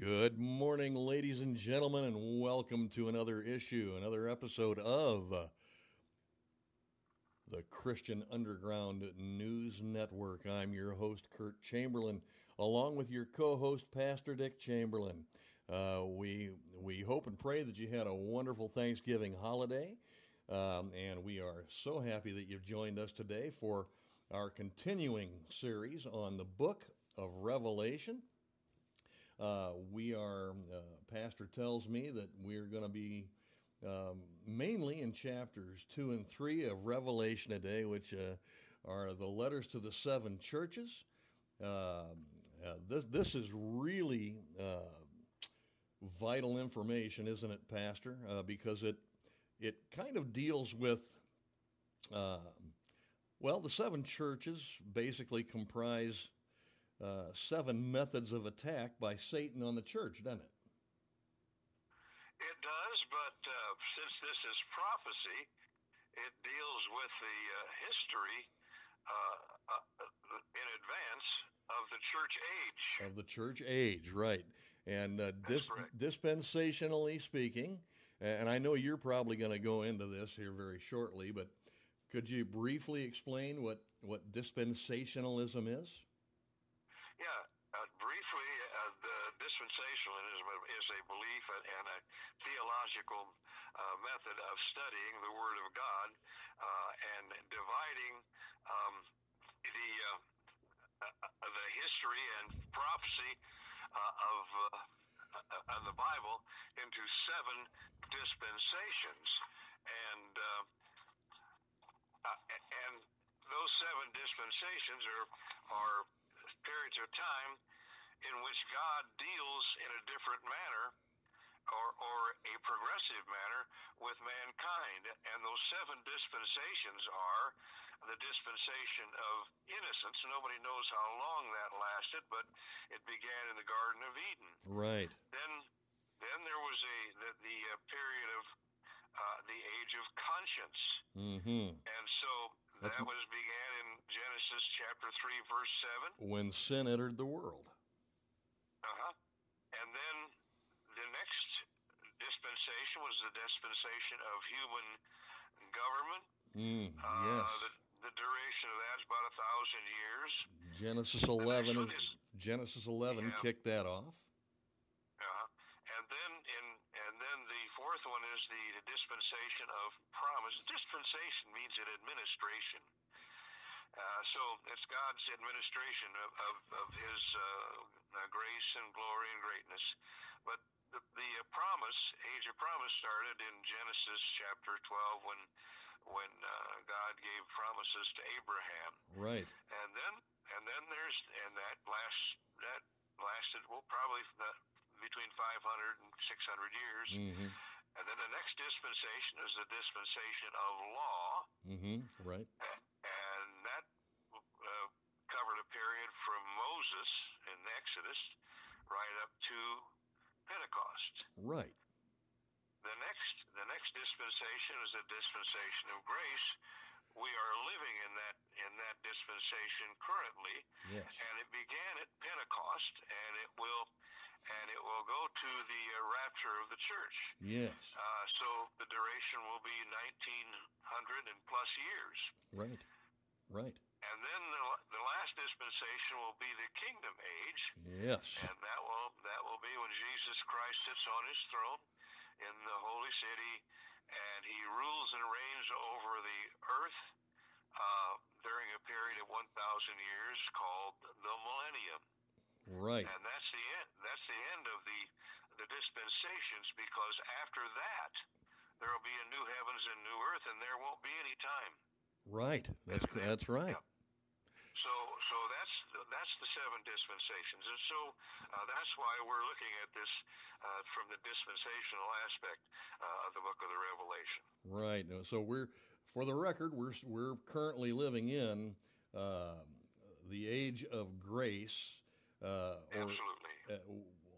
Good morning, ladies and gentlemen, and welcome to another issue, another episode of the Christian Underground News Network. I'm your host, Kurt Chamberlain, along with your co host, Pastor Dick Chamberlain. Uh, we, we hope and pray that you had a wonderful Thanksgiving holiday, um, and we are so happy that you've joined us today for our continuing series on the book of Revelation. Uh, we are, uh, Pastor tells me that we're going to be um, mainly in chapters two and three of Revelation today, which uh, are the letters to the seven churches. Um, uh, this, this is really uh, vital information, isn't it, Pastor? Because it, it kind of deals with, well, the seven churches basically comprise uh, seven methods of attack by Satan on the church, doesn't it? It does, but uh, since this is prophecy, it deals with the uh, history uh, uh, in advance of the church age. Of the church age, right. And uh, dis- dispensationally speaking, and I know you're probably going to go into this here very shortly, but could you briefly explain what, what dispensationalism is? Uh, briefly, uh, the dispensationalism is a belief and a theological uh, method of studying the Word of God uh, and dividing um, the uh, uh, the history and prophecy of of the Bible into seven dispensations, and and those seven dispensations are are periods of time in which God deals in a different manner or, or a progressive manner with mankind. And those seven dispensations are the dispensation of innocence. Nobody knows how long that lasted, but it began in the Garden of Eden. Right. Then, then there was a the, the uh, period of uh, the age of conscience. Mm-hmm. And so that's that was began in Genesis chapter 3, verse 7. When sin entered the world. Uh huh. And then the next dispensation was the dispensation of human government. Mm, uh, yes. The, the, duration of that is about a thousand years. Genesis 11, is, Genesis 11 yeah. kicked that off. Uh-huh. And then in and then the fourth one is the, the dispensation of promise. Dispensation means an administration. Uh, so it's God's administration of, of, of His uh, grace and glory and greatness. But the, the uh, promise, age of promise, started in Genesis chapter 12 when when uh, God gave promises to Abraham. Right. And then and then there's and that last that lasted well probably the between 500 and 600 years. Mm-hmm. And then the next dispensation is the dispensation of law. Mm-hmm. Right. And that uh, covered a period from Moses in Exodus right up to Pentecost. Right. The next, the next dispensation is the dispensation of grace. We are living in that in that dispensation currently, yes. and it began at Pentecost, and it will and it will go to the uh, rapture of the church. Yes. Uh, so the duration will be 1900 and plus years. Right. Right. And then the, the last dispensation will be the kingdom age. Yes. And that will that will be when Jesus Christ sits on his throne in the holy city, and he rules and reigns over the earth uh, during a period of 1,000 years called the millennium. Right. And that's the end. That's the end of the the dispensations because after that there will be a new heavens and new earth, and there won't be any time. Right. That's that's right. Yeah. So so that's that's the seven dispensations, and so uh, that's why we're looking at this uh, from the dispensational aspect uh, of the book of the Revelation. Right. So we're for the record, we're we're currently living in uh, the age of grace uh, or uh,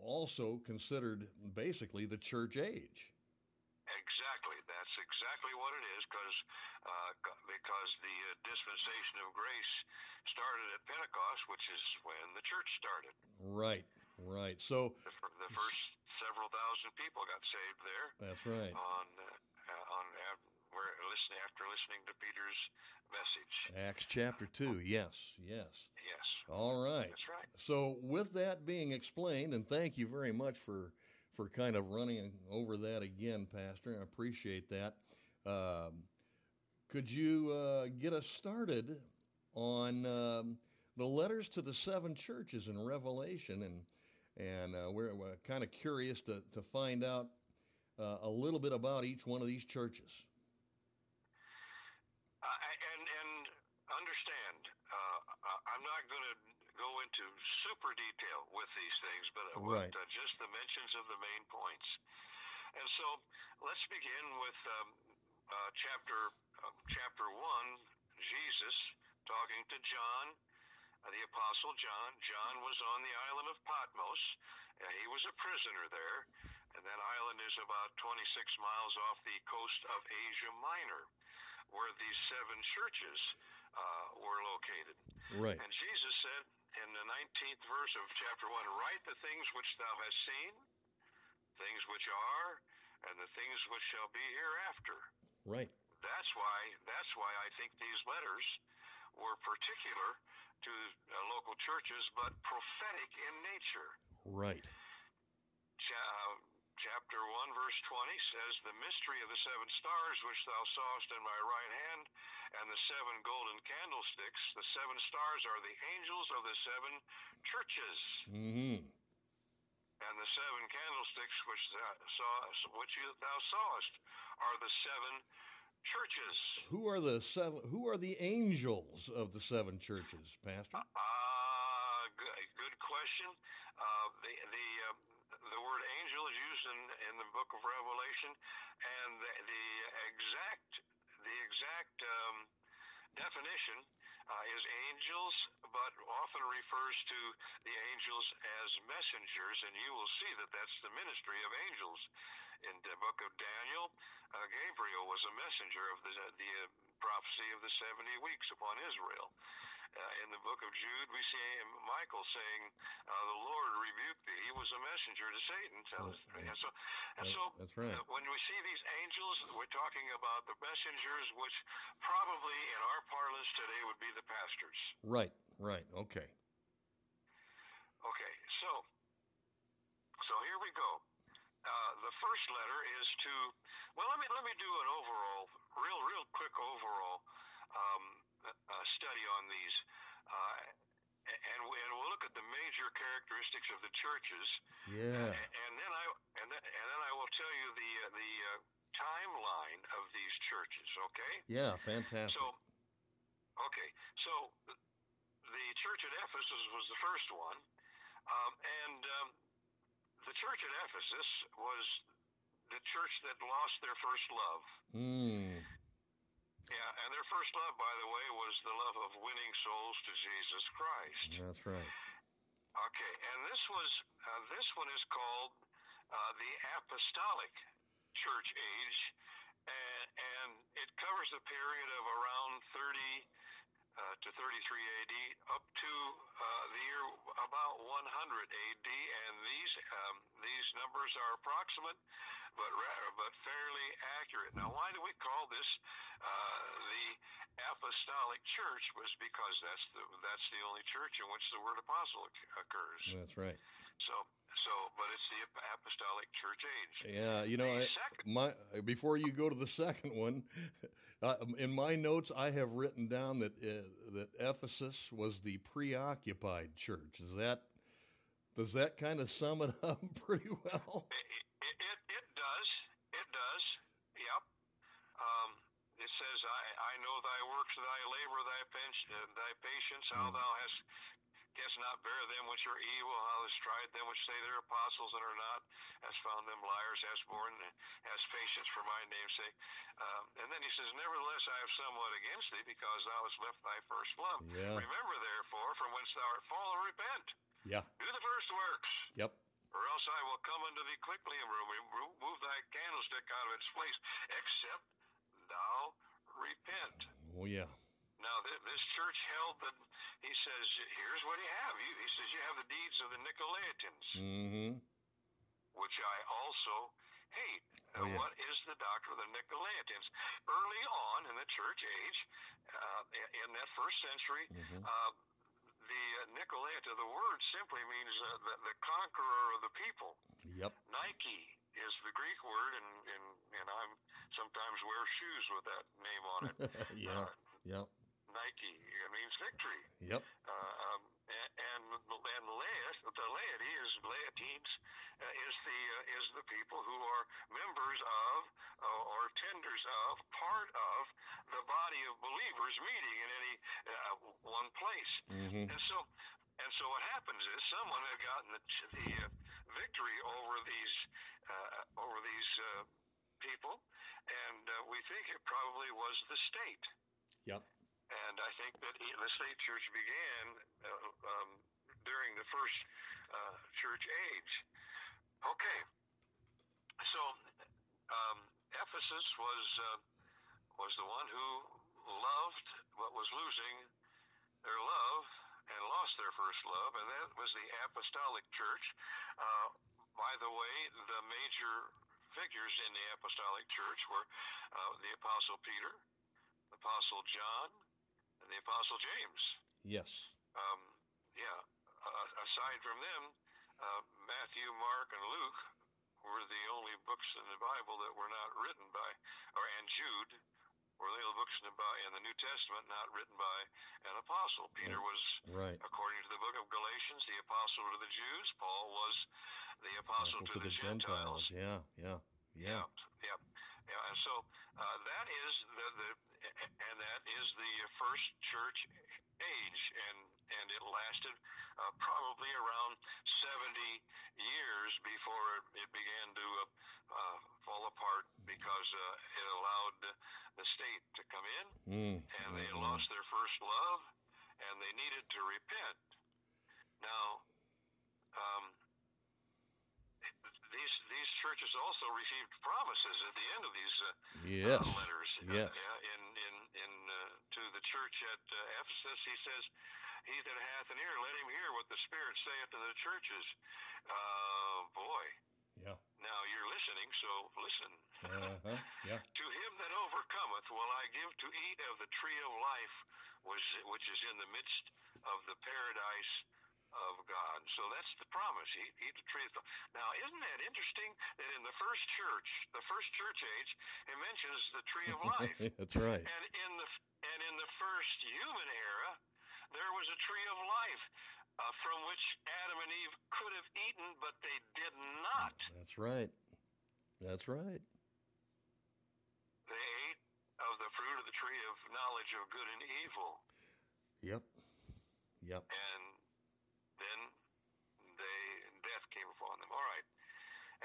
also considered basically the church age. Exactly, that's exactly what it is, because uh, because the uh, dispensation of grace started at Pentecost, which is when the church started. Right, Right. So the, the first several thousand people got saved there. That's right. On uh, on where listening after listening to Peter's message. Acts chapter two. Yes. Yes. Yes. All right. That's right. So with that being explained, and thank you very much for for kind of running over that again, Pastor. I appreciate that. Um, could you uh, get us started on um, the letters to the seven churches in Revelation? And and uh, we're, we're kind of curious to, to find out uh, a little bit about each one of these churches. Uh, and and understand, uh, I'm not going to go into super detail with these things, but right. with, uh, just the mentions of the main points. And so let's begin with um, uh, chapter uh, chapter one. Jesus talking to John, uh, the apostle John. John was on the island of Patmos. he was a prisoner there, and that island is about 26 miles off the coast of Asia Minor, where these seven churches uh, were located. Right. And Jesus said in the 19th verse of chapter 1, Write the things which thou hast seen, things which are, and the things which shall be hereafter. Right. That's why that's why I think these letters were particular to uh, local churches, but prophetic in nature. Right. Uh, chapter 1, verse 20 says, The mystery of the seven stars which thou sawest in my right hand, and the seven golden candlesticks. The seven stars are the angels of the seven churches. Mm-hmm. And the seven candlesticks which thou, saw, which thou sawest are the seven churches. Who are the seven? Who are the angels of the seven churches, Pastor? Ah, uh, good, good question. Uh, the the uh, the word angel is used in in the book of Revelation, and the, the exact the exact um, definition uh, is angels, but often refers to the angels as messengers, and you will see that that's the ministry of angels. In the book of Daniel, uh, Gabriel was a messenger of the the uh, prophecy of the seventy weeks upon Israel. Uh, in the book of Jude, we see Michael saying, uh, "The Lord rebuked thee." He was a messenger to Satan. Oh, and so, and that's, so that's right. uh, when we see these angels, we're talking about the messengers, which probably in our parlance today would be the pastors. Right. Right. Okay. Okay. So, so here we go. Uh, the first letter is to. Well, let me let me do an overall, real, real quick overall. Um, uh, study on these, uh, and, we, and we'll look at the major characteristics of the churches. Yeah. And, and then I and then, and then I will tell you the uh, the timeline of these churches. Okay. Yeah. Fantastic. So, okay, so the church at Ephesus was the first one, um, and um, the church at Ephesus was the church that lost their first love. Mm. Yeah, and their first love, by the way, was the love of winning souls to Jesus Christ. That's right. Okay, and this was uh, this one is called uh, the Apostolic Church Age, and, and it covers the period of around 30 uh, to 33 AD up to uh, the year about 100 AD, and these um, these numbers are approximate, but rather, but fairly accurate. Now, why do we call this uh, the Apostolic Church? Was because that's the that's the only church in which the word apostle occurs. That's right. So so, but it's the Apostolic Church age. Yeah, you know, I, my before you go to the second one, uh, in my notes I have written down that uh, that Ephesus was the preoccupied church. Is that does that kind of sum it up pretty well? It, it, it, it does. It does. Yep. Um, it says, I, I know thy works, thy labor, thy, uh, thy patience, how mm. thou hast Guess not bear them which are evil, how hast tried them which say they're apostles and are not, has found them liars, has borne, has patience for my name's sake. Um, and then he says, Nevertheless, I have somewhat against thee, because thou hast left thy first love. Yeah. Remember, therefore, from whence thou art fallen, repent. Yeah. Do the first works. Yep. Or else I will come unto thee quickly and remove thy candlestick out of its place, except thou repent. Oh, yeah. Now this church held that he says, here's what you have. He says you have the deeds of the Nicolaitans, Mm-hmm. which I also hate. Oh, yeah. What is the doctrine of the Nicolaitans? Early on in the church age, uh, in that first century, Mhm. uh, the uh, Nicolaita, the word simply means uh, the, the conqueror of the people. Yep. Nike is the Greek word, and and, and I'm sometimes wear shoes with that name on it. yeah. Uh, Yep. Nike it means victory. Yep. Uh, um, and and laet, the laity is laetines uh, is the uh, is the people who are members of uh, or tenders of part of the body of believers meeting in any uh, one place. Mm-hmm. And so, and so what happens is someone had gotten the, the uh, victory over these uh, over these uh, people, and uh, we think it probably was the state. Yep. And I think that the state church began uh, um, during the first uh, church age. Okay, so um, Ephesus was uh, was the one who loved what was losing their love and lost their first love, and that was the apostolic church. Uh, by the way, the major figures in the apostolic church were uh, the apostle Peter, the apostle John, and the apostle James. Yes. Um, yeah. Uh, aside from them, uh, Matthew, Mark, and Luke were the only books in the Bible that were not written by, or and Jude were the books in the, in the New Testament not written by an apostle. Peter was, Right. according to the book of Galatians, the apostle to the Jews. Paul was the apostle, Also to the Gentiles. Yeah. Yeah. Yeah. yeah, yeah. And so uh, that is the, the and that is the first church age, and and it lasted uh, probably around seventy years before it, it began to uh, uh, fall apart because uh, it allowed the, state to come in, Mm. and they Mhm. lost their first love, and they needed to repent. Now. Um, these these churches also received promises at the end of these uh, Yes. uh, letters. Uh, Yes. yeah, in in in uh, to the church at uh, Ephesus, he says, "He that hath an ear, let him hear what the Spirit saith to the churches." Uh, boy, Yeah. now you're listening, so listen. Uh-huh. Yeah. To him that overcometh will I give to eat of the tree of life, which, is in the midst of the paradise of God. So that's the promise. Eat, eat the tree of life. Now, isn't that interesting that in the first church, the first church age, it mentions the tree of life. That's right. and in the and in the first human era, there was a tree of life uh, from which Adam and Eve could have eaten, but they did not. That's right. That's right. They ate of the fruit of the tree of knowledge of good and evil. Yep. Yep. and then they death came upon them. All right.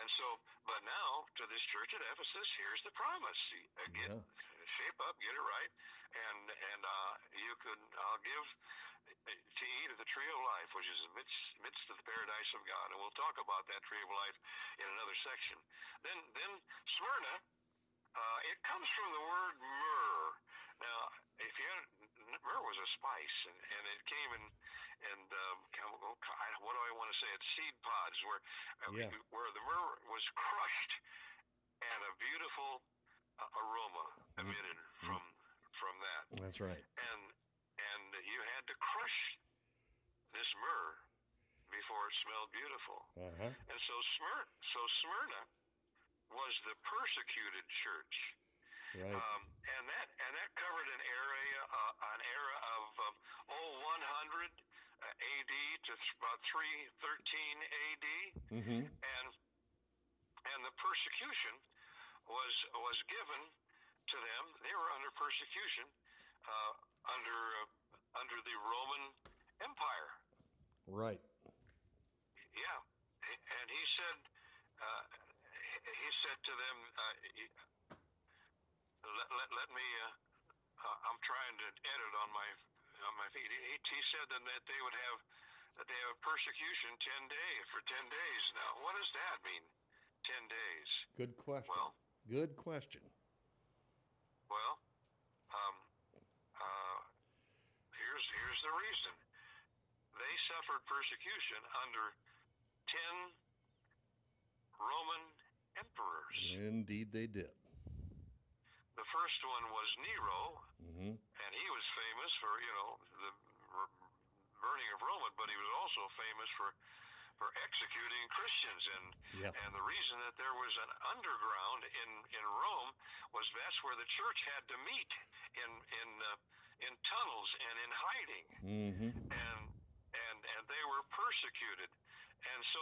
And so, but now to this church at Ephesus, here's the promise: Uh, get Yeah. shape up, get it right, and and uh, you could I'll give to eat of the tree of life, which is midst midst of the paradise of God, and we'll talk about that tree of life in another section. Then then Smyrna, uh, it comes from the word myrrh. Now, if you had, myrrh was a spice, and, and it came in and um, what do I want to say? It's seed pods where uh, Yeah. where the myrrh was crushed, and a beautiful uh, aroma emitted from from that. That's right. And and you had to crush this myrrh before it smelled beautiful. Uh-huh. And so Smyrna, so Smyrna was the persecuted church. Right. Um, and that and that covered an area uh, an era of um, oh 100 uh, AD to th- about 313 AD, Mm-hmm. and and the persecution was was given to them. They were under persecution uh, under uh, under the Roman Empire. Right. Yeah, and he said, uh, he said to them, uh, let, let, let me. Uh, uh, I'm trying to edit on my on my feet. He, he said them that they would have that they have persecution ten days for ten days. Now, what does that mean? Ten days. Good question. Well, Good question. well, um, the reason. They suffered persecution under 10 Roman emperors. Indeed, they did. The first one was Nero, hmm and he was famous for, you know, the burning of Rome, but he was also famous for for executing Christians. And Yeah. and the reason that there was an underground in in Rome was that's where the church had to meet in in uh, in tunnels and in hiding hmm and and and they were persecuted, and so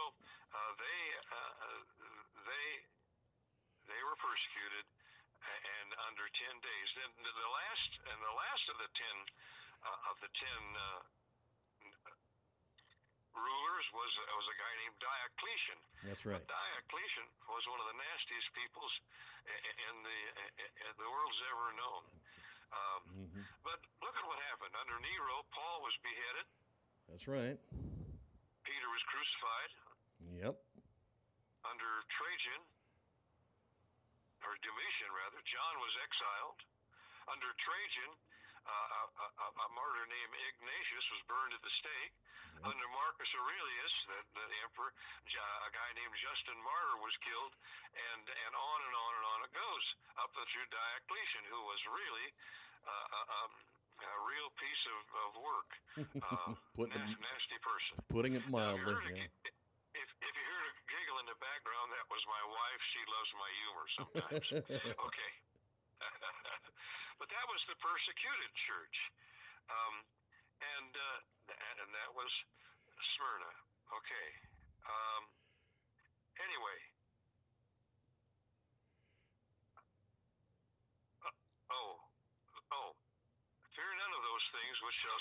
uh, they uh, uh, they they were persecuted, and under ten days. Then the last and the last of the ten uh, of the ten uh, rulers was was a guy named Diocletian. That's right. Diocletian was one of the nastiest peoples in the i- i- the world's ever known. Um, hmm but look at what happened. Under Nero, Paul was beheaded. That's right. Peter was crucified Yep. under Trajan, or Domitian rather. John was exiled. Under Trajan, uh, a, a, a martyr named Ignatius was burned at the stake. Yep. Under Marcus Aurelius, the, the emperor, a guy named Justin Martyr was killed, and and on and on and on it goes up through Diocletian, who was really uh, a, um, a real piece of, of work. Um, Putting nas- it- nasty person. Putting it Now, if mildly. a If, if you heard a giggle in the background, that was my wife. She loves my humor sometimes. okay. but that was the persecuted church. Um, and, uh, and that was Smyrna. Okay. Um, anyway. Uh, oh. Oh. Fear none of those things which shall,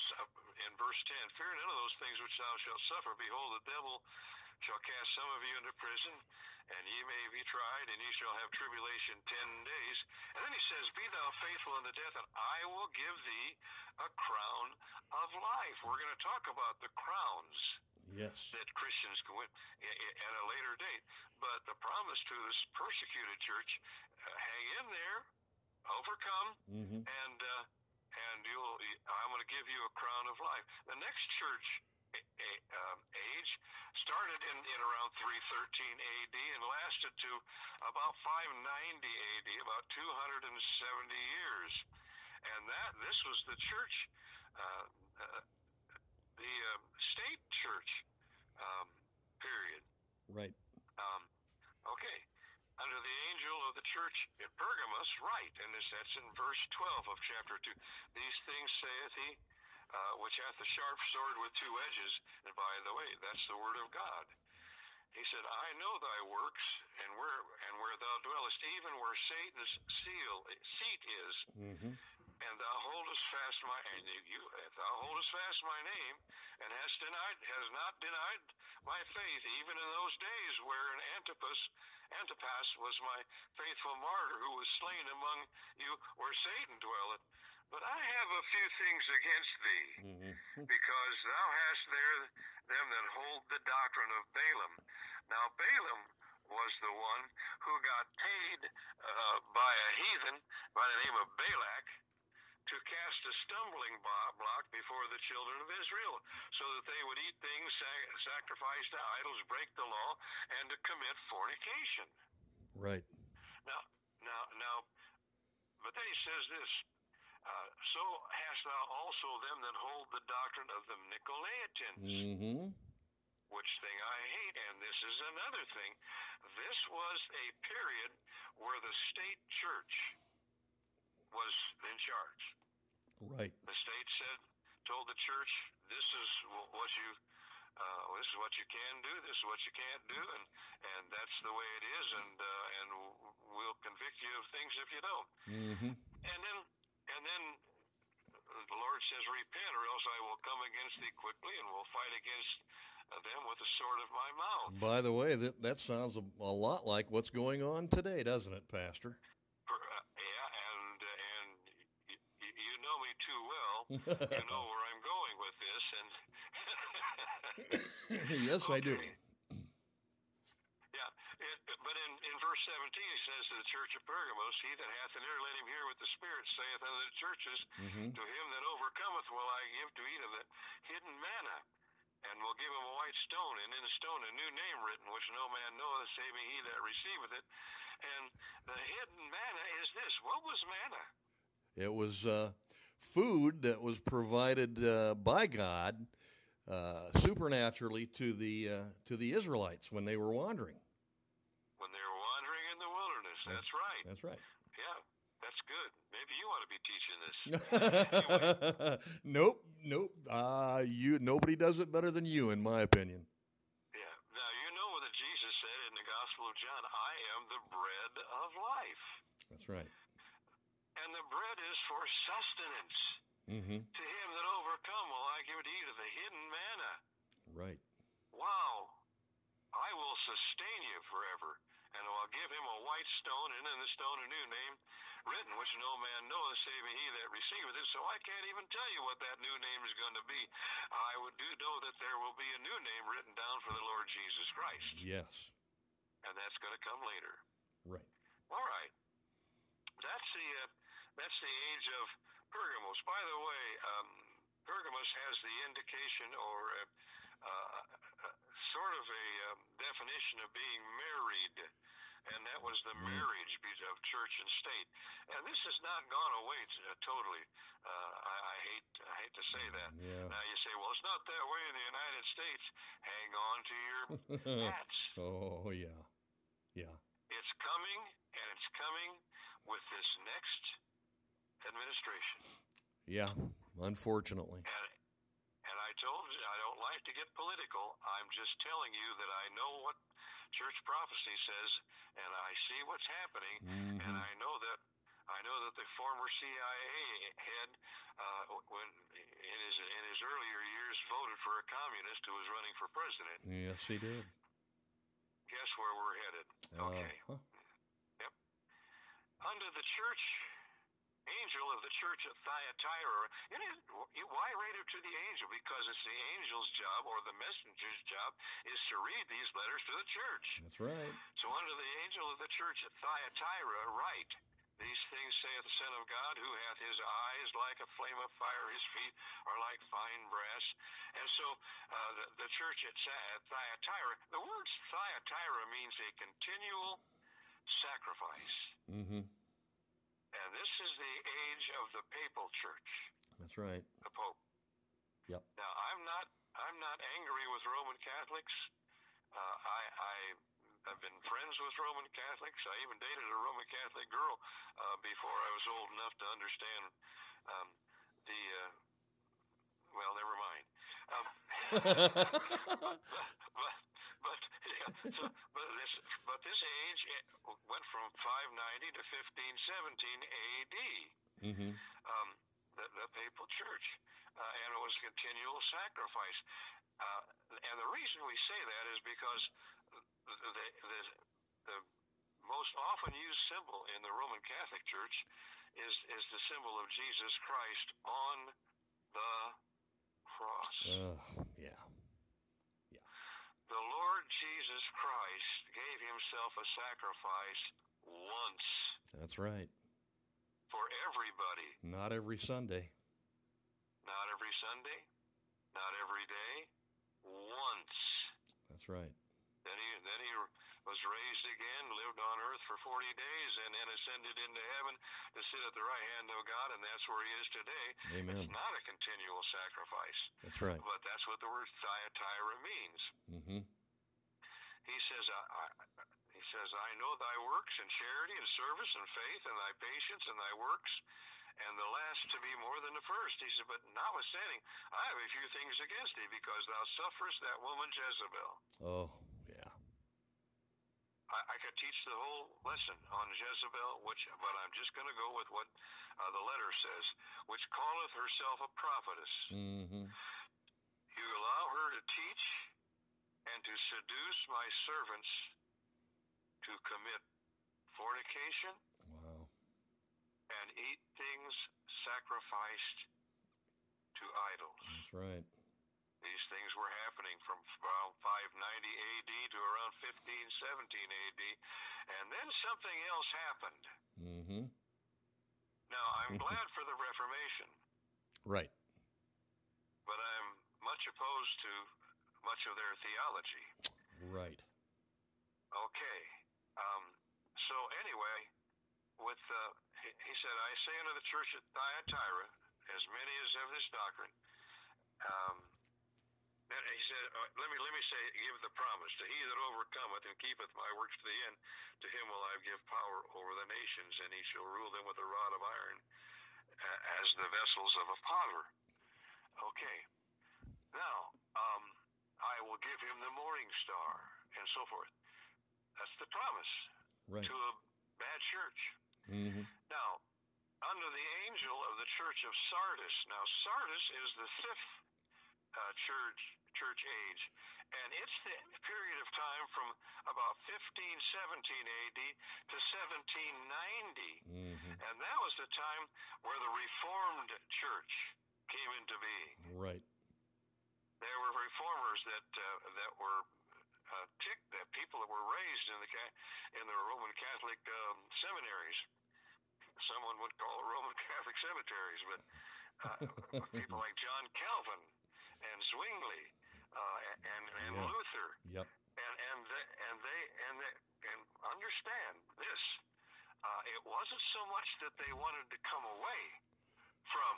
in verse 10, fear none of those things which thou shalt suffer. Behold, the devil shall cast some of you into prison, and ye may be tried, and ye shall have tribulation ten days. And then he says, Be thou faithful in the death, and I will give thee a crown of life. We're going to talk about the crowns Yes. that Christians can win at a later date. But the promise to this persecuted church, uh, hang in there, overcome, hmm and uh, and you'll I'm going to give you a crown of life. The next church um, age started in, in around 313 AD and lasted to about 590 AD, about 270 years. And that this was the church, uh, uh, the um, state church um, period. Right. Um, okay. Under the angel of the church at Pergamos, right, and this, that's in verse 12 of chapter 2. These things saith he, uh, which hath a sharp sword with two edges. And by the way, that's the word of God. He said, I know thy works, and where and where thou dwellest, even where Satan's seal seat is, hmm and thou holdest fast my and you thou holdest fast my name and hast denied has not denied my faith even in those days wherein Antipas Antipas was my faithful martyr who was slain among you where Satan dwelleth. But I have a few things against thee, hmm because thou hast there them that hold the doctrine of Balaam. Now Balaam was the one who got paid uh, by a heathen by the name of Balak to cast a stumbling block before the children of Israel, so that they would eat things sac- sacrificed to idols, break the law, and to commit fornication. Right. Now, now, now, but then he says this. Uh, so hast thou also them that hold the doctrine of the Nicolaitans, hmm which thing I hate. And this is another thing. This was a period where the state church was in charge. Right. The state said, told the church, this is what you, uh, this is what you can do, this is what you can't do, and and that's the way it is, and uh, and we'll convict you of things if you don't. hmm And then and then the Lord says, repent, or else I will come against thee quickly, and will fight against them with the sword of my mouth. By the way, that that sounds a, a lot like what's going on today, doesn't it, Pastor? Uh, yeah, and uh, and you know me too well. you know where I'm going with this, and yes, I do. Okay. Yeah, it, but in, in verse 17, he says to the church of Pergamos, He that hath an ear, let him hear what the Spirit saith unto the churches. Mm-hmm. To him that overcometh will I give to eat of the hidden manna, and will give him a white stone, and in the stone a new name written, which no man knoweth, saving he that receiveth it. And the hidden manna is this. What was manna? It was uh, food that was provided uh, by God uh, supernaturally to the uh, to the Israelites when they were wandering. When they were wandering in the That's right. That's right. Yeah, that's good. Maybe you ought to be teaching this. nope, nope. Uh, you nobody does it better than you, in my opinion. Yeah. Now you know what Jesus said in the Gospel of John. I am the bread of life, That's right. and the bread is for sustenance. Mm-hmm. To him that overcome will I give to eat of the hidden manna. Right. Wow. I will sustain you forever, and will give him a white stone, and in the stone a new name written, which no man knoweth, save he that receiveth it. So I can't even tell you what that new name is going to be. I would do know that there will be a new name written down for the Lord Jesus Christ, Yes. and that's going to come later. Right. All right. That's the uh, that's the age of Pergamos. By the way, um, Pergamos has the indication or uh, uh, uh, sort of a um, definition of being married, and that was the Mm. marriage of church and state. And this has not gone away uh, totally. Uh, I, I hate I hate to say that. Yeah. Now you say, well, it's not that way in the United States. Hang on to your hats. oh yeah. Yeah. It's coming, and it's coming with this next administration. Yeah. Unfortunately. And, and I told you, I don't like to get political. I'm just telling you that I know what church prophecy says, and I see what's happening, and Mhm. I know that I know that the former CIA head, uh, when in his in his earlier years, voted for a communist who was running for president. Yes, he did. Guess where we're headed? Okay. Uh-huh. Unto the church, angel of the church at Thyatira. And it, why write it to the angel? Because it's the angel's job or the messenger's job is to read these letters to the church. That's right. So unto the angel of the church at Thyatira write, These things saith the Son of God, who hath his eyes like a flame of fire, his feet are like fine brass. And so uh, the, the church at at Thyatira, the word Thyatira means a continual sacrifice. Mm-hmm. And this is the age of the papal church, That's right. the Pope. Yep. Now, I'm not I'm not angry with Roman Catholics. Uh, I I have been friends with Roman Catholics. I even dated a Roman Catholic girl uh, before I was old enough to understand um, the. Uh, well, never mind. Um, but but yeah, so, but this but this age went from 590 to 1517 A.D. mm-hmm. Um, the, the papal church, uh, and it was continual sacrifice. Uh, and the reason we say that is because the, the, the, the most often used symbol in the Roman Catholic Church is is the symbol of Jesus Christ on the cross. Uh, yeah. The Lord Jesus Christ gave himself a sacrifice once That's right. for everybody, Not every Sunday. not every Sunday, not every day, once. That's right. Then he then he was raised again, lived on earth for 40 days, and then ascended into heaven to sit at the right hand of God, and that's where he is today. Amen. It's not a continual sacrifice, That's right. but that's what the word Thyatira means. Mm-hmm. He says, I, I, he says, I know thy works and charity and service and faith and thy patience and thy works, and the last to be more than the first. He said, but notwithstanding, I have a few things against thee, because thou sufferest that woman Jezebel. Oh. I, I could teach the whole lesson on Jezebel, which, but I'm just going to go with what uh, the letter says, which calleth herself a prophetess. Mm-hmm. You allow her to teach and to seduce my servants to commit fornication Wow. and eat things sacrificed to idols. That's right. These things were happening from around 590 AD to around 1517 AD, And then something else happened. Mm-hmm. Now, I'm glad for the Reformation, Right. but I'm much opposed to much of their theology. Right. Okay. Um, so anyway, with uh, he, he said, I say unto the church at Thyatira, as many as have this doctrine. Um, and he said, uh, let me let me say, give the promise to he that overcometh and keepeth my works to the end. To him will I give power over the nations, and he shall rule them with a rod of iron, uh, as the vessels of a potter. Okay. Now, um, I will give him the morning star, and so forth. That's the promise Right. to a bad church. Mm-hmm. Now, under the angel of the church of Sardis. Now, Sardis is the fifth uh, church church age, and it's the period of time from about 1517 AD to 1790, Mm-hmm. and that was the time where the Reformed Church came into being. Right. There were reformers that uh, that were uh, ticked that people that were raised in the in the Roman Catholic um, seminaries. Someone would call it Roman Catholic cemeteries, but uh, people like John Calvin and Zwingli uh, and and Yeah. Luther Yep. and and they, and they and they, and understand this. Uh, it wasn't so much that they wanted to come away from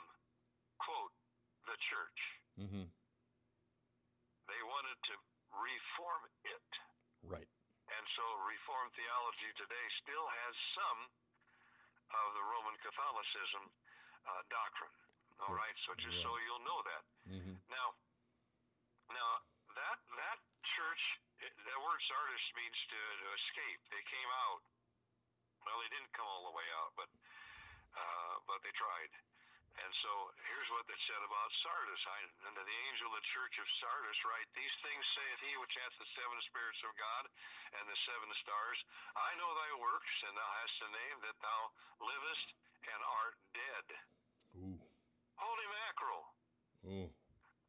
quote the church. Mm-hmm. They wanted to reform it. Right. And so Reformed theology today still has some of the Roman Catholicism uh, doctrine. All right, so just so you'll know that. Mm-hmm. Now, now that that church, that word Sardis means to, to escape. They came out. Well, they didn't come all the way out, but uh, but they tried. And so here's what it said about Sardis. I, unto the angel of the church of Sardis write, These things saith he which hath the seven spirits of God and the seven stars. I know thy works, and thou hast a name that thou livest and art dead. Ooh. Holy mackerel. Ooh.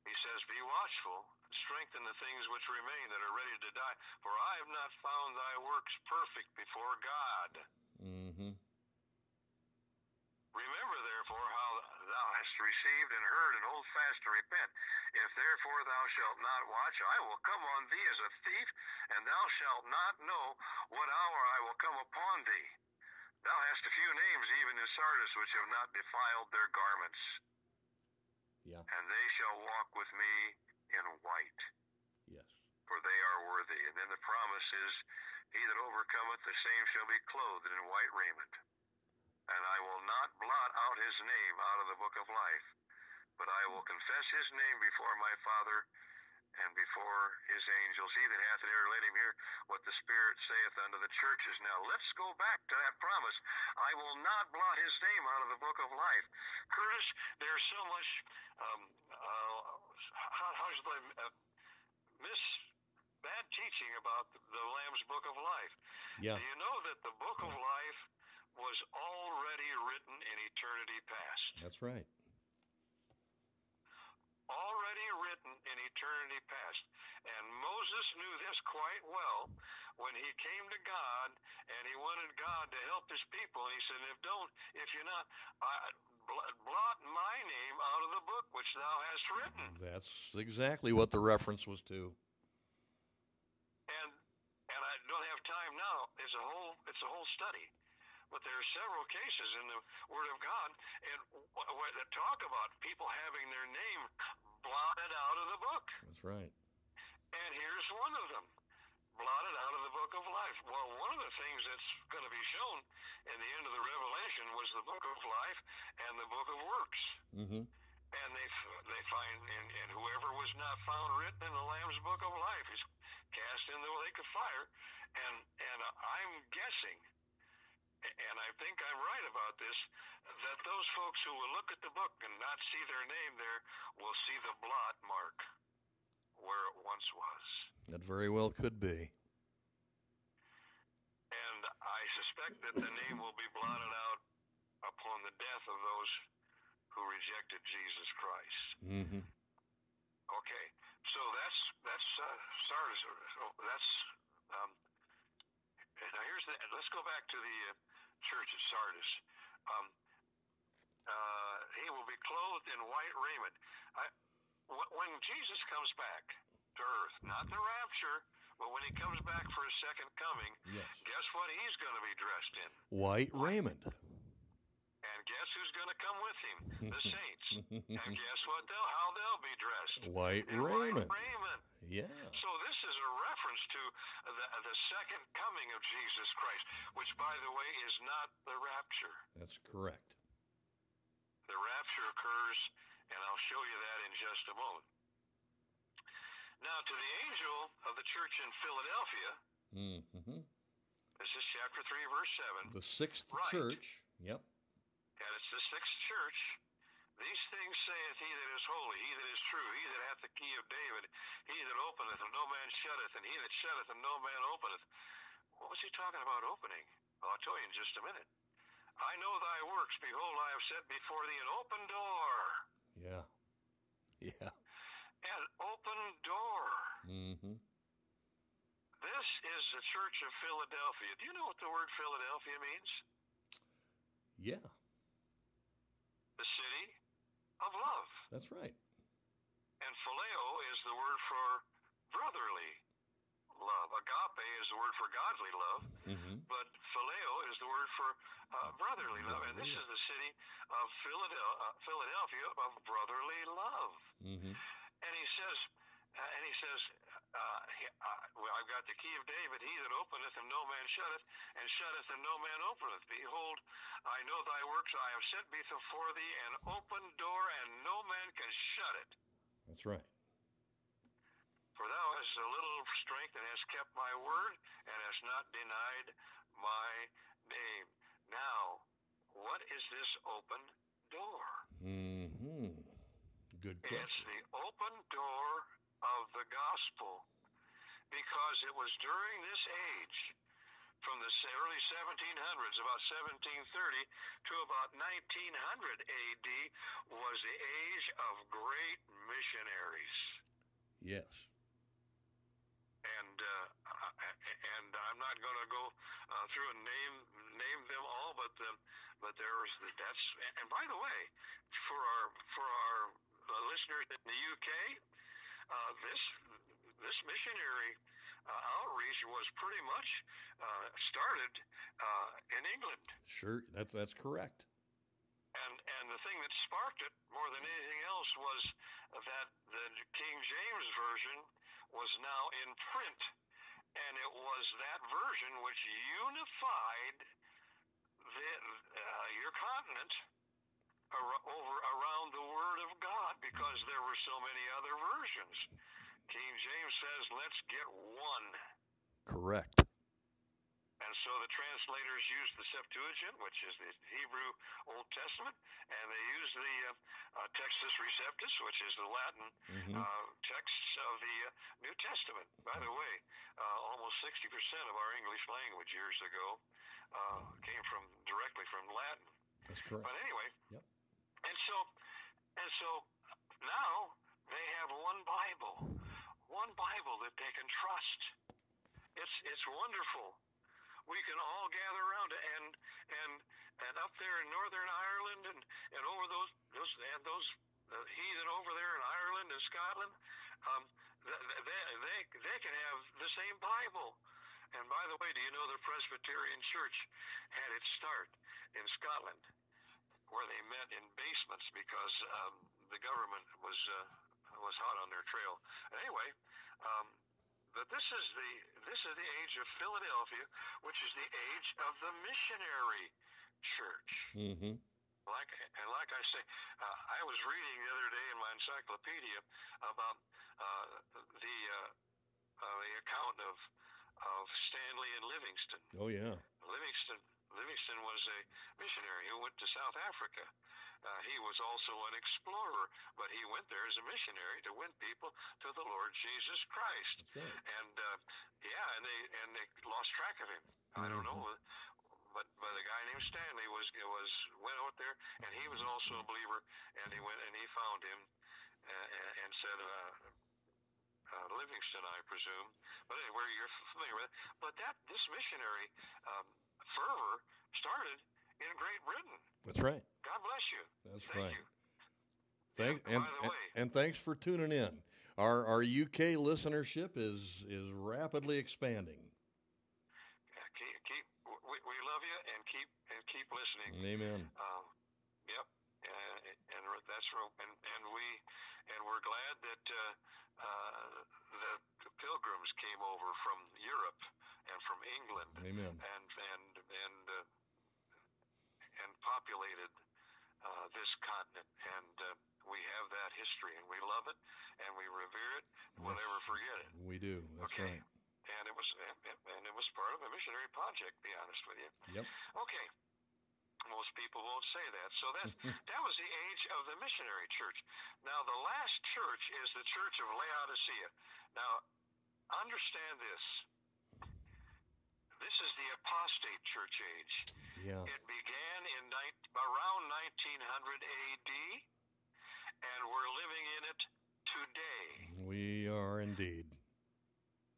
He says, Be watchful, strengthen the things which remain that are ready to die, for I have not found thy works perfect before God. Mm-hmm. Remember therefore how thou hast received and heard, and hold fast to repent. If therefore thou shalt not watch, I will come on thee as a thief, and thou shalt not know what hour I will come upon thee. Thou hast a few names even in Sardis which have not defiled their garments, Yeah. and they shall walk with me in white. Yes. for they are worthy. And then the promise is, He that overcometh, the same shall be clothed in white raiment. And I will not blot out his name out of the book of life, but I will confess his name before my Father and before his angels. He that hath an ear, let him hear what the Spirit saith unto the churches. Now let's go back to that promise. I will not blot his name out of the book of life. Curtis, there's so much, um, uh, how, how should I, uh, miss bad teaching about the, the Lamb's Book of Life. Yeah. Do you know that the Book of Life was already written in eternity past? That's right. Already written in eternity past. And Moses knew this quite well when he came to God and he wanted God to help his people. He said, "If don't, if you're not, I, blot my name out of the book which thou hast written." That's exactly what the reference was to. and and I don't have time now. It's a whole it's a whole study, but there are several cases in the Word of God and that talk about people having their name blotted out of the book. That's right. And here's one of them, blotted out of the book of life. Well, one of the things that's going to be shown in the end of the Revelation was the book of life and the book of works. Mm-hmm. And they they find and, and whoever was not found written in the Lamb's book of life is cast in the lake of fire. And and I'm guessing, and I think I'm right about this, that those folks who will look at the book and not see their name there will see the blot mark where it once was. That very well could be. And I suspect that the name will be blotted out upon the death of those who rejected Jesus Christ. Mm-hmm. Okay, so that's that's uh, Sardis. So that's um, now here's the. Let's go back to the uh, church at Sardis. Um, uh, he will be clothed in white raiment. I, when Jesus comes back to earth, not the rapture, but when he comes back for his second coming, Yes. guess what he's going to be dressed in? White raiment. And guess who's going to come with him? The saints. and guess what? They'll how they'll be dressed. White In raiment. White raiment. Yeah. So this is a reference to the, the second coming of Jesus Christ, which, by the way, is not the rapture. That's correct. The rapture occurs, and I'll show you that in just a moment. Now, to the angel of the church in Philadelphia, hmm this is chapter 3, verse 7, The sixth Right. church. Yep. And it's the sixth church. These things saith he that is holy, he that is true, he that hath the key of David, he that openeth and no man shutteth, and he that shutteth and no man openeth. What was he talking about opening? Well, I'll tell you in just a minute. I know thy works. Behold, I have set before thee an open door. Yeah. Yeah. An open door. Mm hmm This is the Church of Philadelphia. Do you know what the word Philadelphia means? Yeah. The city of love. That's right. And phileo is the word for brotherly love. Agape is the word for godly love, hmm but phileo is the word for uh, brotherly love. And this is the city of Philadelphia, uh, of brotherly love. hmm And he says, uh, and he says, uh, uh, well, I've got the key of David. He that openeth and no man shutteth, and shutteth and no man openeth. Behold, I know thy works. I have set before thee an open door, and no man can shut it. That's right. For thou hast a little strength and hast kept my word and hast not denied my name. Now, what is this open door? hmm Good It's the open door of the gospel because it was during this age, from the early 1700s, about 1730 to about 1900 AD, was the age of great missionaries. Yes. and uh, and I'm not going to go uh, through and name name them all, but um, but there's that's and by the way, for our for our uh, listeners in the UK, uh, this this missionary uh, outreach was pretty much uh, started uh, in England, Sure. That's that's correct. and and the thing that sparked it more than anything else was that the King James version was now in print, and it was that version which unified the, uh, your continent over around the Word of God because there were so many other versions. King James says, "Let's get one." Correct. And so the translators used the Septuagint, which is the Hebrew Old Testament, and they used the uh, uh, Textus Receptus, which is the Latin hmm uh, texts of the uh, New Testament. By the way, uh, almost 60% of our English language years ago uh, came from directly from Latin. That's correct. But anyway, Yep. And so and so now they have one Bible, one Bible that they can trust. It's it's wonderful. We can all gather around and and and up there in Northern Ireland and and over those those and those uh, heathen over there in Ireland and Scotland, um, th- th- they they they can have the same Bible. And by the way, do you know the Presbyterian Church had its start in Scotland? Where they met in basements because um, the government was uh, was hot on their trail. Anyway, um, but this is the this is the age of Philadelphia, which is the age of the missionary church. hmm Like and like I say, uh, I was reading the other day in my encyclopedia about uh, the uh, uh, the account of of Stanley and Livingstone. Oh yeah. Livingstone Livingstone was a missionary who went to South Africa. Uh, he was also an explorer, but he went there as a missionary to win people to the Lord Jesus Christ. Right. And uh, yeah, and they and they lost track of him. I don't know, but but a guy named Stanley was was went out there, and he was also a believer, and he went and he found him, uh, and, and said, uh, uh, Livingstone, I presume. But anyway, you're familiar with it. But that this missionary um, fervor started in Great Britain. That's right. God bless you. That's Thank right. you. Thank, and, by the and, way- and thanks for tuning in. Our, our UK listenership is, is rapidly expanding. Yeah, keep, keep we, we love you and keep and keep listening. Amen. Um, yep, and, and that's real, and and we and we're glad that uh, uh, the pilgrims came over from Europe and from England Amen. and and and uh, and populated uh, this continent, and uh, we have that history, and we love it, and we revere it. We'll never forget it. We do. That's Okay. right. And it was and, and it was part of a missionary project. To be honest with you. Yep. Okay. Most people won't say that. So that that was the age of the missionary church. Now the last church is the church of Laodicea. Now understand this. This is the apostate church age. Yeah. It began in ni- around 1900 AD, and we're living in it today. We are indeed.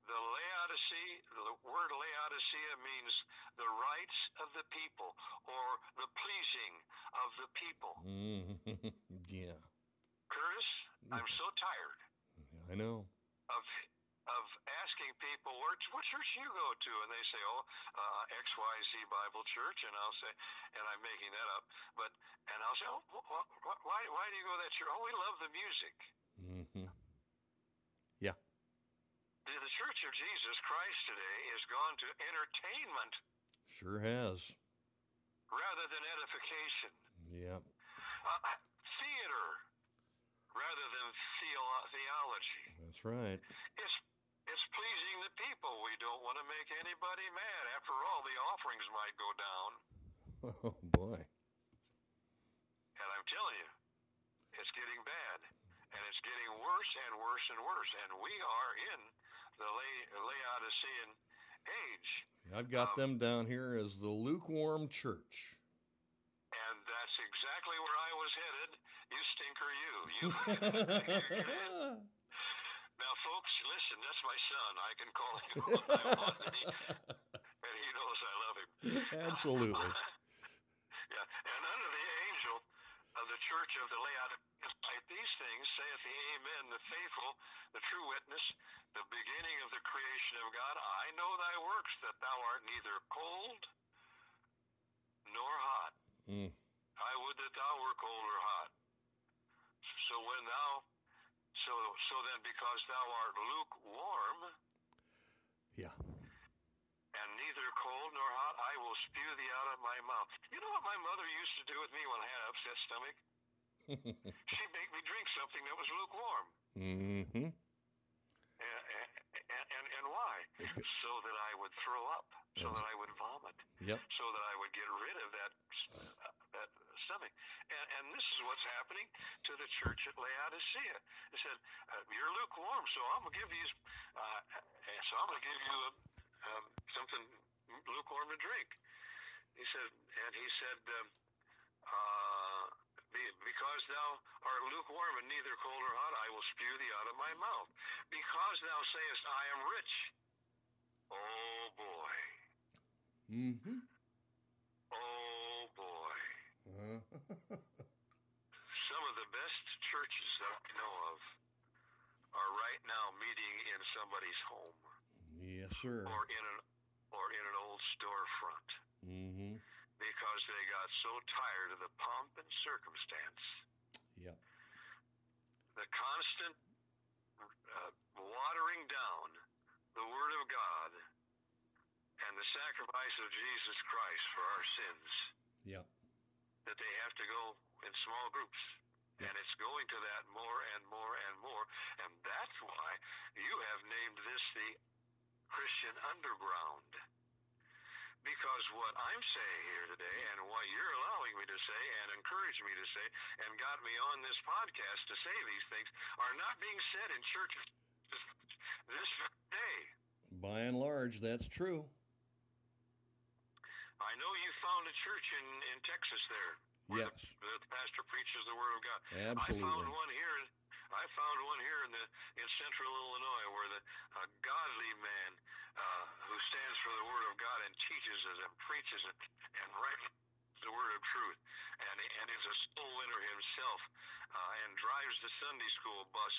The Laodicea, the word Laodicea means the rights of the people or the pleasing of the people. Mhm. yeah. Curtis, I'm so tired I know. of of asking people where what church do you go to, and they say, oh, uh, X Y Z Bible Church, and I'll say, and I'm making that up, but and I'll say, oh, wh- wh- wh- why why do you go to that church? Oh, we love the music. Mm-hmm. The, the Church of Jesus Christ today has gone to entertainment Sure has. rather than edification. Yep. uh, theater rather than theo- theology. That's right. It's it's pleasing the people. We don't want to make anybody mad. After all, the offerings might go down. Oh boy. And I'm telling you, it's getting bad, and it's getting worse and worse and worse. And we are in the La- Laodicean age, I've got Um, them down here as the lukewarm church. and that's exactly where I was headed. You stinker, you. You. now, folks, listen. That's my son. I can call him what I want, and he, and he knows I love him. Absolutely. yeah, and under the angel of the church of the Laodiceans, like these things, saith the Amen, the faithful, the true witness, the beginning of the creation of God. I know thy works, that thou art neither cold nor hot. Mm. I would that thou were cold or hot. So when thou, so so then, because thou art lukewarm Yeah. and neither cold nor hot, I will spew thee out of my mouth. You know what my mother used to do with me when I had an upset stomach? She'd make me drink something that was lukewarm. Mm-hmm. And, and, and, and why? So that I would throw up, so Yes. that I would vomit, Yep. so that I would get rid of that uh, that stomach. And, and this is what's happening to the church at Laodicea. It said, uh, "You're lukewarm, so I'm gonna give you, uh, so I'm gonna give you a, um, something lukewarm to drink." He said, and he said, um, uh, "Be- "Because thou art lukewarm and neither cold nor hot, I will spew thee out of my mouth. Because thou sayest, I am rich." Oh boy! Mm-hmm. Oh boy! Some of the best churches that I know of are right now meeting in somebody's home yes, sir. or in an or in an old storefront Mm-hmm. because they got so tired of the pomp and circumstance, Yep. the constant uh, watering down the Word of God and the sacrifice of Jesus Christ for our sins. Yep. That they have to go in small groups. And it's going to that more and more and more. And that's why you have named this the Christian underground. Because what I'm saying here today and what you're allowing me to say and encourage me to say and got me on this podcast to say these things are not being said in churches this day. By and large, that's true. I know you found a church in, in Texas there where Yes. the, the pastor preaches the Word of God. Absolutely. I found one here. I found one here in the in central Illinois where the a godly man uh, who stands for the word of God and teaches it and preaches it and writes the word of truth and and is a soul winner himself uh, and drives the Sunday school bus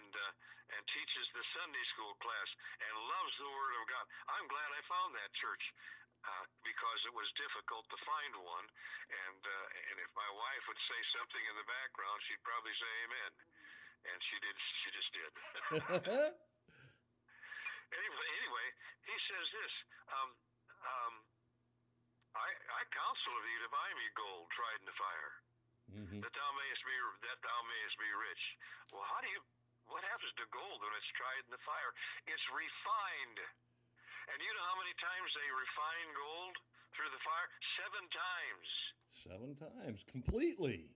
and uh, and teaches the Sunday school class and loves the word of God. I'm glad I found that church uh, because it was difficult to find one. And uh, and if my wife would say something in the background, she'd probably say Amen. And she did. She just did. anyway, anyway, he says this. Um, um, I, I counsel of thee to buy me gold tried in the fire, mm-hmm. that thou mayest be that thou mayest be rich. Well, how do you? What happens to gold when it's tried in the fire? It's refined. And you know how many times they refine gold through the fire? Seven times. Seven times, completely.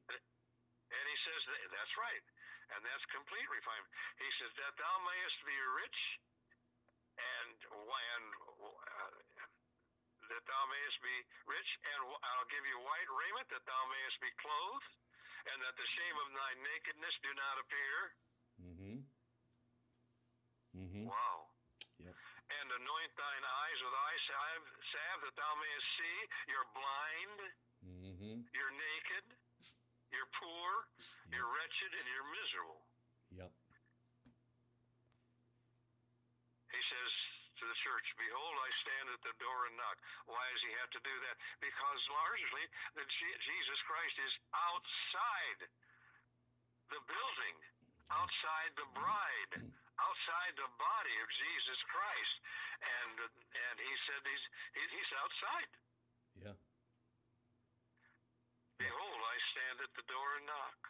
And he says that, that's right, and that's complete refinement. He says that thou mayest be rich, and and uh, that thou mayest be rich, and I'll give you white raiment, that thou mayest be clothed, and that the shame of thy nakedness do not appear. Mm-hmm. Mm-hmm. Wow. And anoint thine eyes with eye salve, salve that thou mayest see. You're blind. Mm-hmm. You're naked. You're poor. Yep. You're wretched, and you're miserable. Yep. He says to the church, Behold, I stand at the door and knock. Why does he have to do that? Because largely, that Jesus Christ is outside the building, outside the bride, outside the body of Jesus Christ. And and he said he's he's outside. Yeah. Behold, I stand at the door and knock.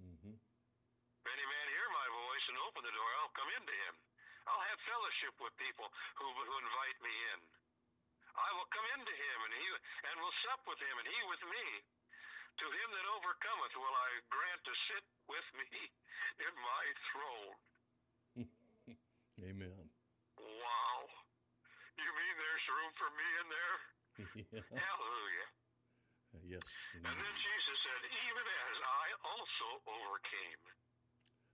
Mm-hmm. If any man hear my voice and open the door, I'll come into him. I'll have fellowship with people who, who invite me in. I will come into him, and he and will sup with him, and he with me. To him that overcometh will I grant to sit with me in my throne. Amen. Wow. You mean there's room for me in there? yeah. Hallelujah. Yes. And then Jesus said, Even as I also overcame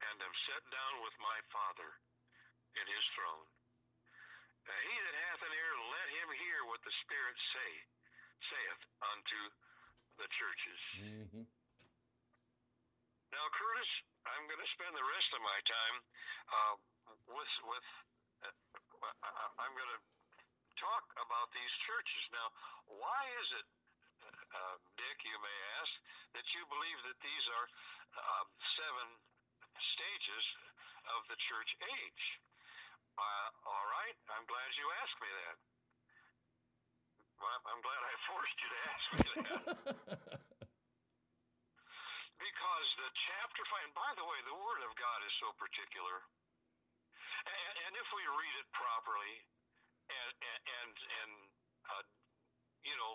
and am set down with my Father in his throne. Now, he that hath an ear, let him hear what the Spirit say, saith unto the churches. Mm-hmm. Now, Curtis, I'm going to spend the rest of my time uh, with with. Uh, I'm going to talk about these churches. Now, why is it, uh, Dick, you may ask, that you believe that these are um, seven stages of the church age? Uh, all right, I'm glad you asked me that. Well, I'm glad I forced you to ask me that. because the chapter five, and by the way, the Word of God is so particular. If we read it properly, and and and uh, you know,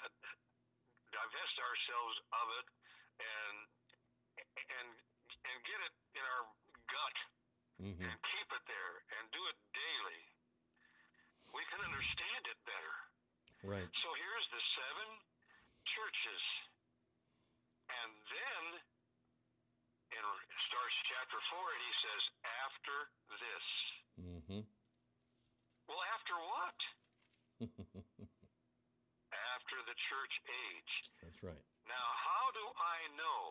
uh, divest ourselves of it, and and and get it in our gut, mm-hmm. and keep it there, and do it daily, we can understand it better. Right. So here's the seven churches. And then in starts chapter four, and he says, "After this." Well, after what? after the church age. That's right. Now, how do I know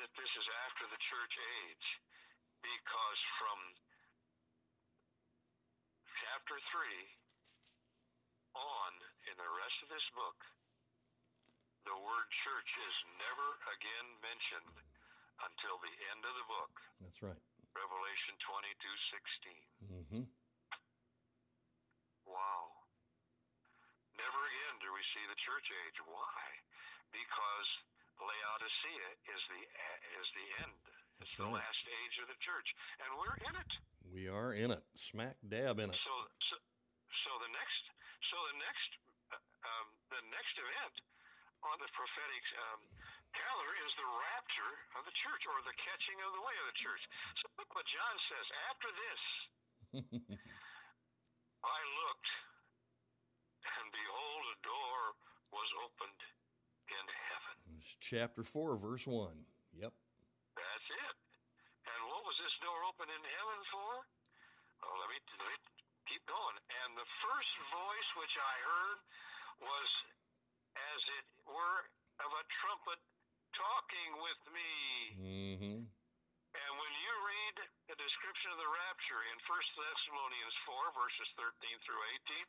that this is after the church age? Because from chapter three on in the rest of this book, the word church is never again mentioned until the end of the book. That's right. Revelation 22:16. Mm-hmm. Wow. Never again do we see the church age. Why? Because Laodicea is the is the end. It's That's the last age of the church, and we're in it. We are in it, smack dab in it. So, so, so the next, so the next, uh, um, the next event on the prophetic um, calendar is the rapture of the church, or the catching of the way of the church. So look what John says. After this, I looked, and behold, a door was opened in heaven. It's chapter 4, verse 1. Yep. That's it. And what was this door open in heaven for? Oh, let me, let me keep going. And the first voice which I heard was as it were of a trumpet talking with me. Mm-hmm. And when you read the description of the rapture in 1 Thessalonians 4, verses 13 through 18,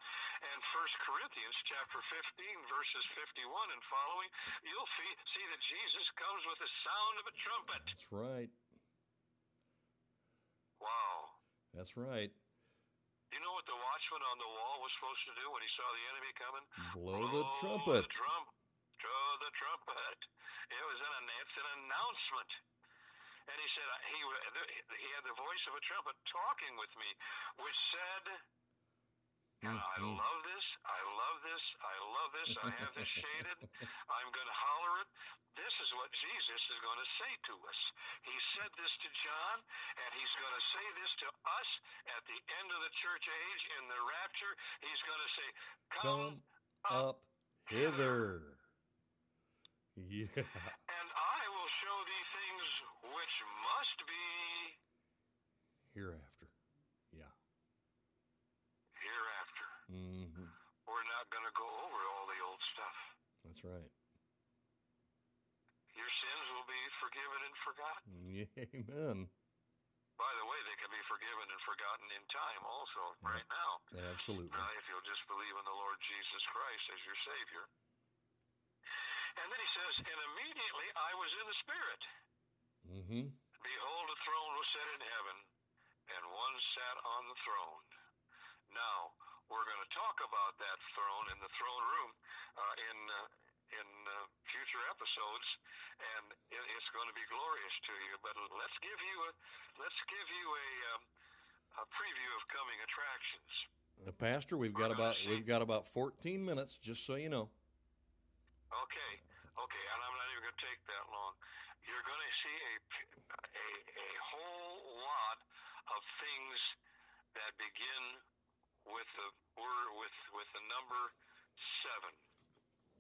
and 1 Corinthians chapter 15, verses 51 and following, you'll see, see that Jesus comes with the sound of a trumpet. That's right. Wow. That's right. You know what the watchman on the wall was supposed to do when he saw the enemy coming? Blow the trumpet. The trump, blow the trumpet. It was an it's an announcement. And he said he he had the voice of a trumpet talking with me, which said, and I Mhm. love this. I love this. I love this. I have this shaded. I'm going to holler it. This is what Jesus is going to say to us. He said this to John, and he's going to say this to us at the end of the church age in the rapture. He's going to say, Come up hither. Yeah. And I will show thee things which must be Hereafter. Yeah. hereafter. Mm-hmm. We're not going to go over all the old stuff. That's right. Your sins will be forgiven and forgotten. Amen. By the way, they can be forgiven and forgotten in time also, right now. Absolutely. Uh, if you'll just believe in the Lord Jesus Christ as your Savior. And then he says, And immediately I was in the Spirit. Mm-hmm. Behold, a throne was set in heaven, and one sat on the throne. Now, we're going to talk about that throne in the throne room uh, in uh, in uh, future episodes, and it, it's going to be glorious to you. But let's give you a let's give you a um, a preview of coming attractions. Uh, Pastor, we've got about we've got about 14 minutes, just so you know. Okay, okay, and I'm not even going to take that long. You're going to see a, a, a whole lot of things that begin with the word with with the number seven.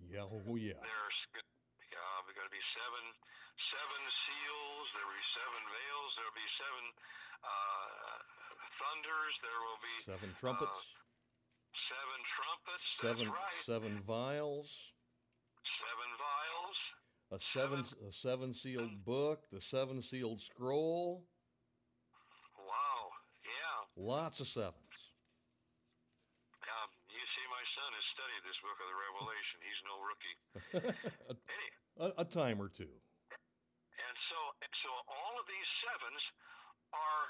Yeah, oh yeah. There's uh, going to be seven seven seals. There will be seven veils. There will be seven uh, thunders. There will be Seven trumpets, seven trumpets. seven right. seven vials, Seven vials. a seven a seven sealed book, the seven sealed scroll, Wow. Yeah. lots of sevens. Um, you see, my son has studied this book of the Revelation. He's no rookie. a, a time or two. and so, and so all of these sevens are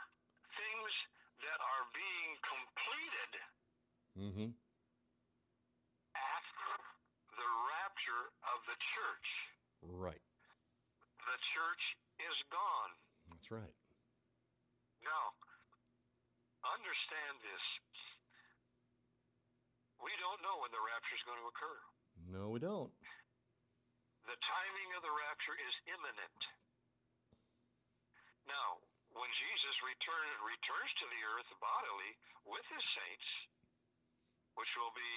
things that are being completed Mm-hmm. The rapture of the church. Right. The church is gone. That's right. Now, understand this. We don't know when the rapture is going to occur. No, we don't. The timing of the rapture is imminent. Now, when Jesus return, returns to the earth bodily with his saints, which will be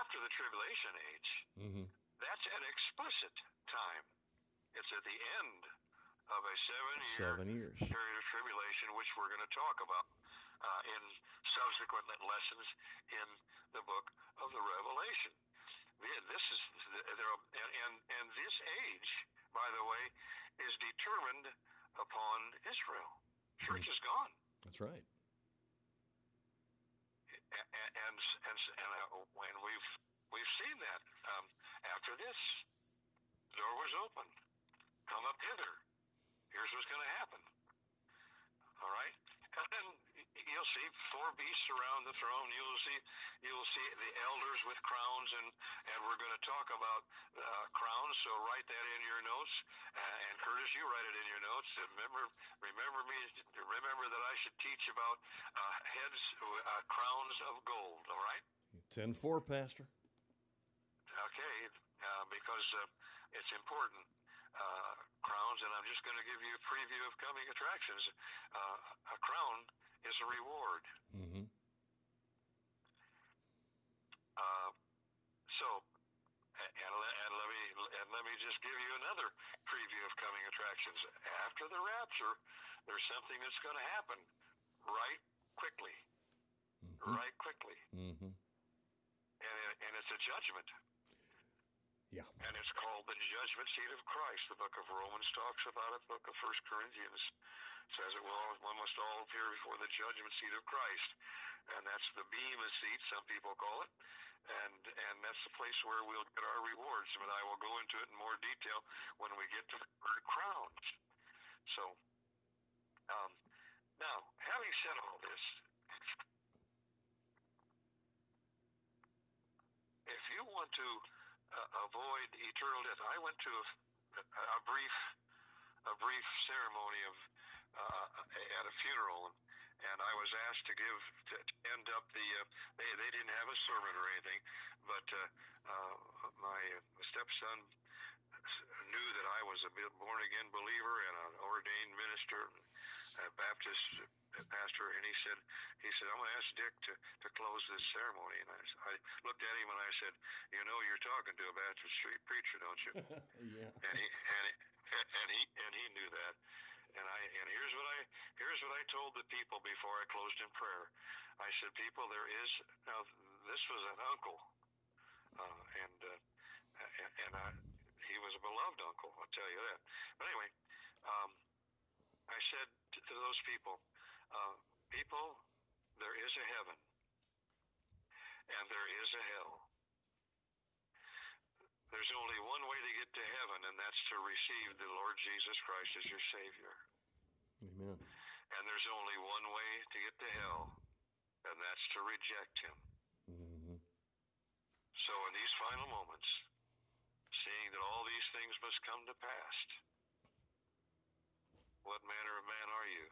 after the tribulation age, Mm-hmm. that's an explicit time. It's at the end of a seven-year years. period of tribulation, which we're going to talk about uh, in subsequent lessons in the book of the Revelation. This is there, and, and and this age, by the way, is determined upon Israel. Church is gone, That's right. And and and, and, uh, when we've we've seen that. Um, after this, door was open. Come up hither. Here's what's going to happen. All right, and then you'll see four beasts around the throne. You'll see you'll see the elders with crowns, and and we're going to talk about uh, crowns. So write that in your notes, uh, and Curtis, you write it in your notes. Remember, remember me. Remember that I should teach about uh, heads, uh, crowns of gold. All right. Ten four, Pastor. Okay, uh, because uh, it's important. Uh, crowns, and I'm just going to give you a preview of coming attractions. Uh, a crown is a reward. Mm-hmm. Uh, so, and, and, let, me and let me just give you another preview of coming attractions. After the rapture, there's something that's going to happen right quickly, right quickly. Mm-hmm. And, it- and it's a judgment. Yeah. And it's called the judgment seat of Christ. The book of Romans talks about it. The book of First Corinthians says it. Well, one must all appear before the judgment seat of Christ, and that's the bema seat, some people call it, and and that's the place where we'll get our rewards. But I will go into it in more detail when we get to the crowns. So, um, now having said all this, if you want to uh, avoid eternal death. I went to a, a brief a brief ceremony of uh, at a funeral, and I was asked to give to end up the. Uh, they they didn't have a sermon or anything, but uh, uh, my stepson knew that I was a born again believer and an ordained minister, a Baptist pastor, and he said, he said, I'm going to ask Dick to, to close this ceremony. And I, I looked at him and I said, you know, you're talking to a Baptist street preacher, don't you? yeah. and he and he, and he and he knew that. And I and here's what I here's what I told the people before I closed in prayer. I said, people, there is now. This was an uncle, uh, and uh, and, and I, he was a beloved uncle. I'll tell you that. But anyway, um, I said to, to those people, uh, people, there is a heaven, and there is a hell. There's only one way to get to heaven, and that's to receive the Lord Jesus Christ as your Savior. Amen. And there's only one way to get to hell, and that's to reject Him. Mm-hmm. So in these final moments, seeing that all these things must come to pass, what manner of man are you?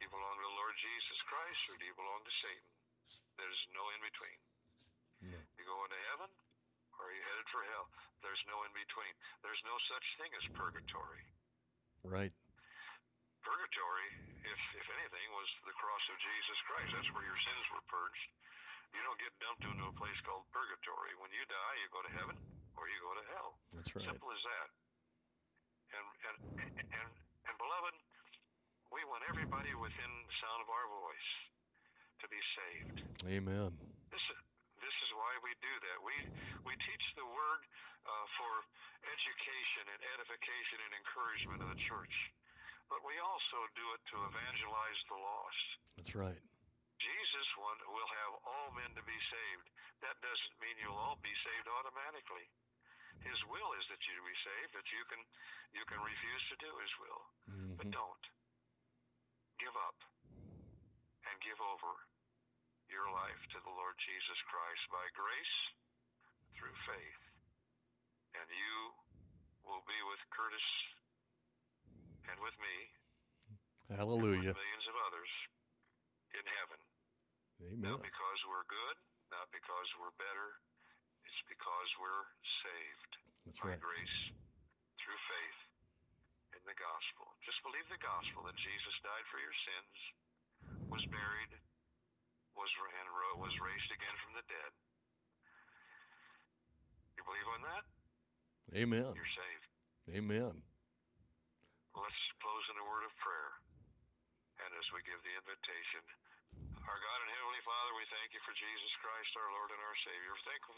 Do you belong to the Lord Jesus Christ, or do you belong to Satan? There's no in between. No. You going to heaven, or are you headed for hell? There's no in between. There's no such thing as purgatory. Right. Purgatory, if if anything, was the cross of Jesus Christ. That's where your sins were purged. You don't get dumped into a place called purgatory. When you die, you go to heaven or you go to hell. That's right. Simple as that. And and and and beloved, we want everybody within the sound of our voice to be saved. Amen. This is this is why we do that. We we teach the word uh, for education and edification and encouragement of the church, but we also do it to evangelize the lost. That's right. Jesus will have all men to be saved. That doesn't mean you'll all be saved automatically. His will is that you be saved, that you can you can refuse to do his will. But Mm-hmm. don't. Give up and give over your life to the Lord Jesus Christ by grace through faith. And you will be with Curtis and with me and Hallelujah. with millions of others in heaven. Amen. Not because we're good, not because we're better. It's because we're saved That's by right. grace through faith in the gospel. Just believe the gospel that Jesus died for your sins, was buried, was and was raised again from the dead. You believe on that? Amen. You're saved. Amen. Let's close in a word of prayer. And as we give the invitation, our God and Heavenly Father, we thank you for Jesus Christ, our Lord and our Savior. We're thankful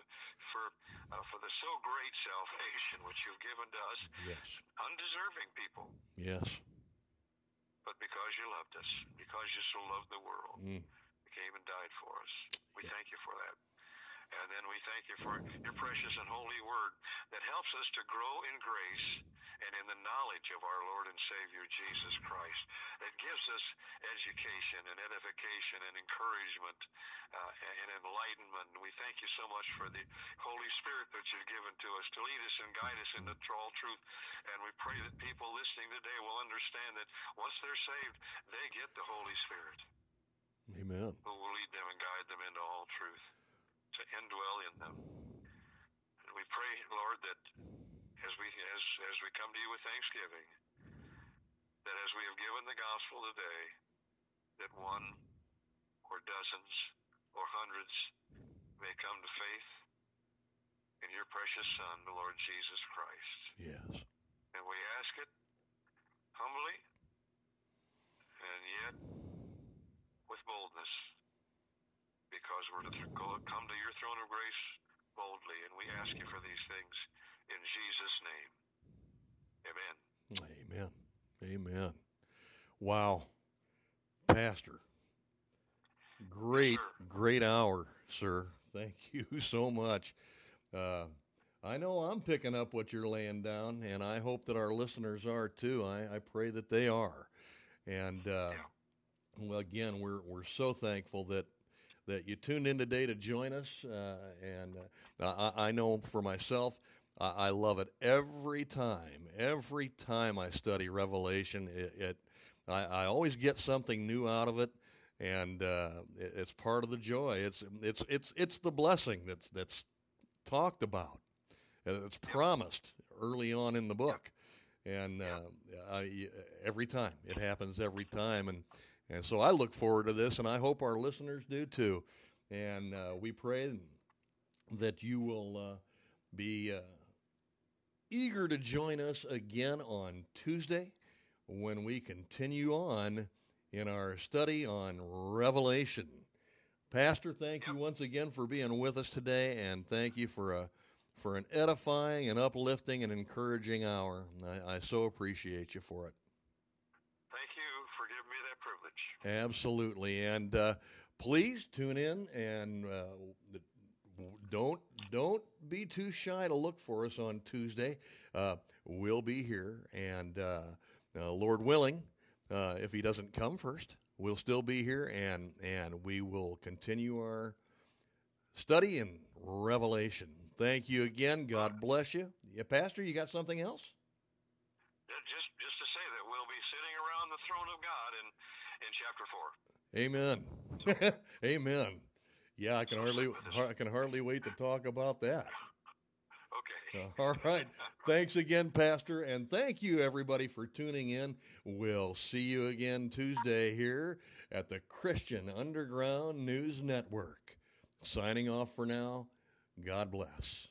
for uh, for the so great salvation which you've given to us, Yes. undeserving people, Yes. but because you loved us, because you so loved the world, Mm. Came and died for us. We Yeah. thank you for that. And then we thank you for your precious and holy word that helps us to grow in grace and in the knowledge of our Lord and Savior Jesus Christ. That gives us education and edification and encouragement uh, and enlightenment. And we thank you so much for the Holy Spirit that you've given to us to lead us and guide us into all truth. And we pray that people listening today will understand that once they're saved, they get the Holy Spirit Amen. who will lead them and guide them into all truth, to indwell in them. And we pray, Lord, that as we as as we come to you with thanksgiving, that as we have given the gospel today, that one or dozens or hundreds may come to faith in your precious Son, the Lord Jesus Christ. Yes. And we ask it humbly and yet with boldness because we're to th- come to your throne of grace boldly, and we ask you for these things in Jesus' name. Amen. Amen. Amen. Wow. Pastor, great, great hour, sir. Thank you so much. Uh, I know I'm picking up what you're laying down, and I hope that our listeners are too. I, I pray that they are. And uh, yeah well, again, we're we're so thankful that that you tuned in today to join us. Uh, and uh, I, I, know for myself, I, I, love it every time. Every time I study Revelation, it, it I, I, always get something new out of it, and uh, it, it's part of the joy. It's it's it's it's the blessing that's that's talked about. It's promised early on in the book, and uh, every time it happens every time, and and so I look forward to this, and I hope our listeners do too. And uh, we pray that you will uh, be uh, eager to join us again on Tuesday when we continue on in our study on Revelation. Pastor, thank you once again for being with us today, and thank you for a for an edifying and uplifting and encouraging hour. I, I so appreciate you for it. Thank you for giving me that privilege. Absolutely, and uh, please tune in and uh, don't don't be too shy to look for us on Tuesday. Uh, we'll be here, and uh, uh, Lord willing, uh, if He doesn't come first, we'll still be here, and and we will continue our study in Revelation. Thank you again. God bless you. Yeah, Pastor, you got something else? Just, just to say that we'll be sitting around the throne of God in, in chapter four. Amen. Amen. Yeah, I can hardly, I can hardly wait to talk about that. Okay. All right. Thanks again, Pastor, and thank you everybody for tuning in. We'll see you again Tuesday here at the Christian Underground News Network. Signing off for now. God bless.